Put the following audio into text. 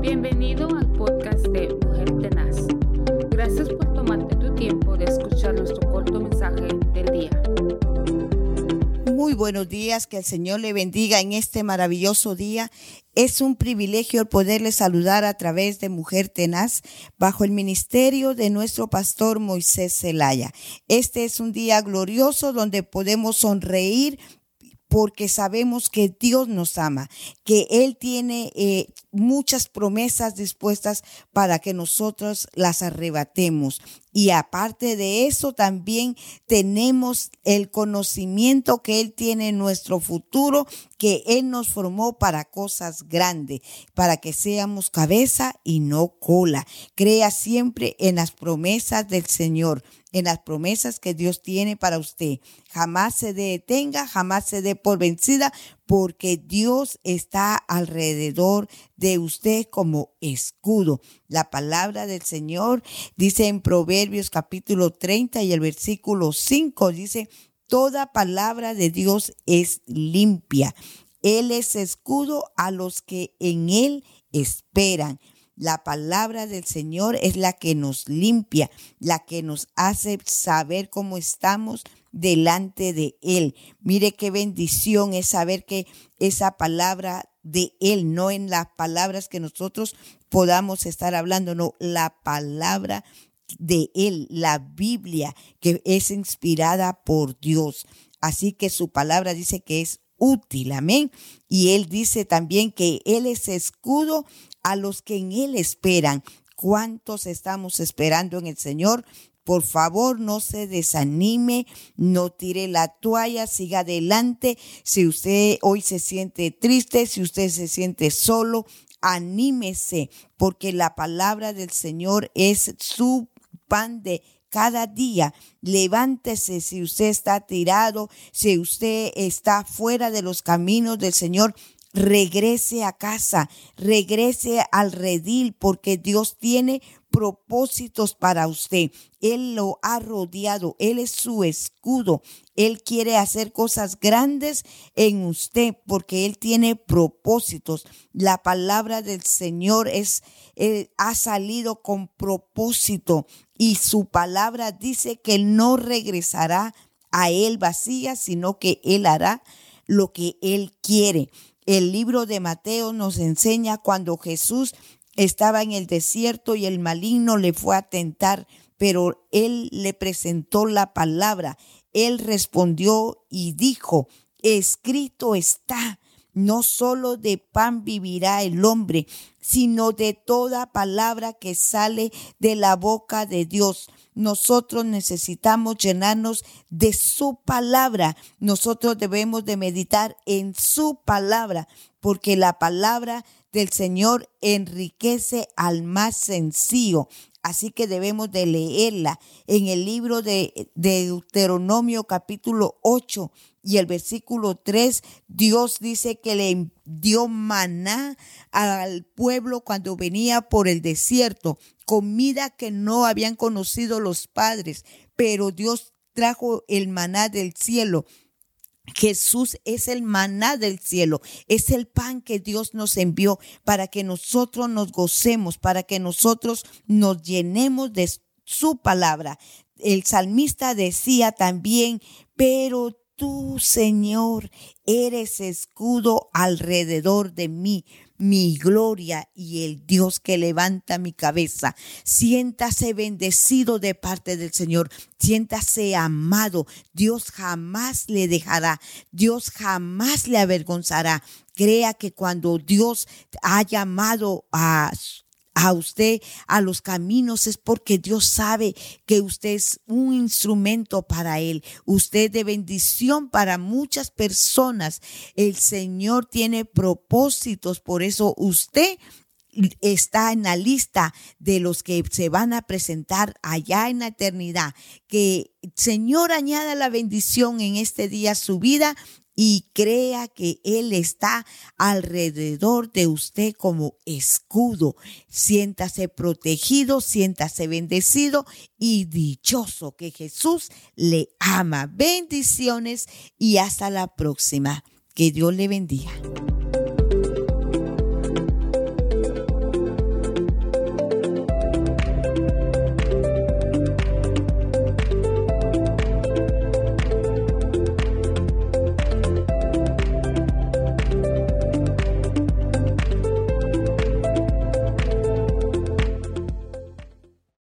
Bienvenido al podcast de Mujer Tenaz. Gracias por tomarte tu tiempo de escuchar nuestro corto mensaje del día. Muy buenos días, que el Señor le bendiga en este maravilloso día. Es un privilegio poderle saludar a través de Mujer Tenaz bajo el ministerio de nuestro pastor Moisés Zelaya. Este es un día glorioso donde podemos sonreír porque sabemos que Dios nos ama, que Él tiene eh, muchas promesas dispuestas para que nosotros las arrebatemos. Y aparte de eso, también tenemos el conocimiento que Él tiene en nuestro futuro, que Él nos formó para cosas grandes, para que seamos cabeza y no cola. Crea siempre en las promesas del Señor en las promesas que Dios tiene para usted. Jamás se detenga, jamás se dé por vencida, porque Dios está alrededor de usted como escudo. La palabra del Señor dice en Proverbios capítulo 30 y el versículo 5, dice, toda palabra de Dios es limpia. Él es escudo a los que en Él esperan. La palabra del Señor es la que nos limpia, la que nos hace saber cómo estamos delante de Él. Mire qué bendición es saber que esa palabra de Él, no en las palabras que nosotros podamos estar hablando, no, la palabra de Él, la Biblia, que es inspirada por Dios. Así que su palabra dice que es útil, amén. Y Él dice también que Él es escudo a los que en Él esperan. ¿Cuántos estamos esperando en el Señor? Por favor, no se desanime, no tire la toalla, siga adelante. Si usted hoy se siente triste, si usted se siente solo, anímese, porque la palabra del Señor es su pan de cada día. Levántese si usted está tirado, si usted está fuera de los caminos del Señor regrese a casa, regrese al redil, porque Dios tiene propósitos para usted. Él lo ha rodeado, Él es su escudo. Él quiere hacer cosas grandes en usted porque Él tiene propósitos. La palabra del Señor es, eh, ha salido con propósito y su palabra dice que no regresará a Él vacía, sino que Él hará lo que Él quiere. El libro de Mateo nos enseña cuando Jesús estaba en el desierto y el maligno le fue a tentar, pero él le presentó la palabra. Él respondió y dijo, escrito está, no solo de pan vivirá el hombre, sino de toda palabra que sale de la boca de Dios. Nosotros necesitamos llenarnos de su palabra. Nosotros debemos de meditar en su palabra, porque la palabra del Señor enriquece al más sencillo. Así que debemos de leerla en el libro de, Deuteronomio capítulo 8 y el versículo 3. Dios dice que le dio maná al pueblo cuando venía por el desierto, comida que no habían conocido los padres, pero Dios trajo el maná del cielo Jesús es el maná del cielo, es el pan que Dios nos envió para que nosotros nos gocemos, para que nosotros nos llenemos de su palabra. El salmista decía también, pero tú, Señor, eres escudo alrededor de mí mi gloria y el Dios que levanta mi cabeza. Siéntase bendecido de parte del Señor. Siéntase amado. Dios jamás le dejará. Dios jamás le avergonzará. Crea que cuando Dios ha llamado a a usted a los caminos es porque Dios sabe que usted es un instrumento para Él. Usted de bendición para muchas personas. El Señor tiene propósitos, por eso usted está en la lista de los que se van a presentar allá en la eternidad. Que Señor añada la bendición en este día a su vida y crea que Él está alrededor de usted como escudo. Siéntase protegido, siéntase bendecido y dichoso que Jesús le ama. Bendiciones y hasta la próxima. Que Dios le bendiga.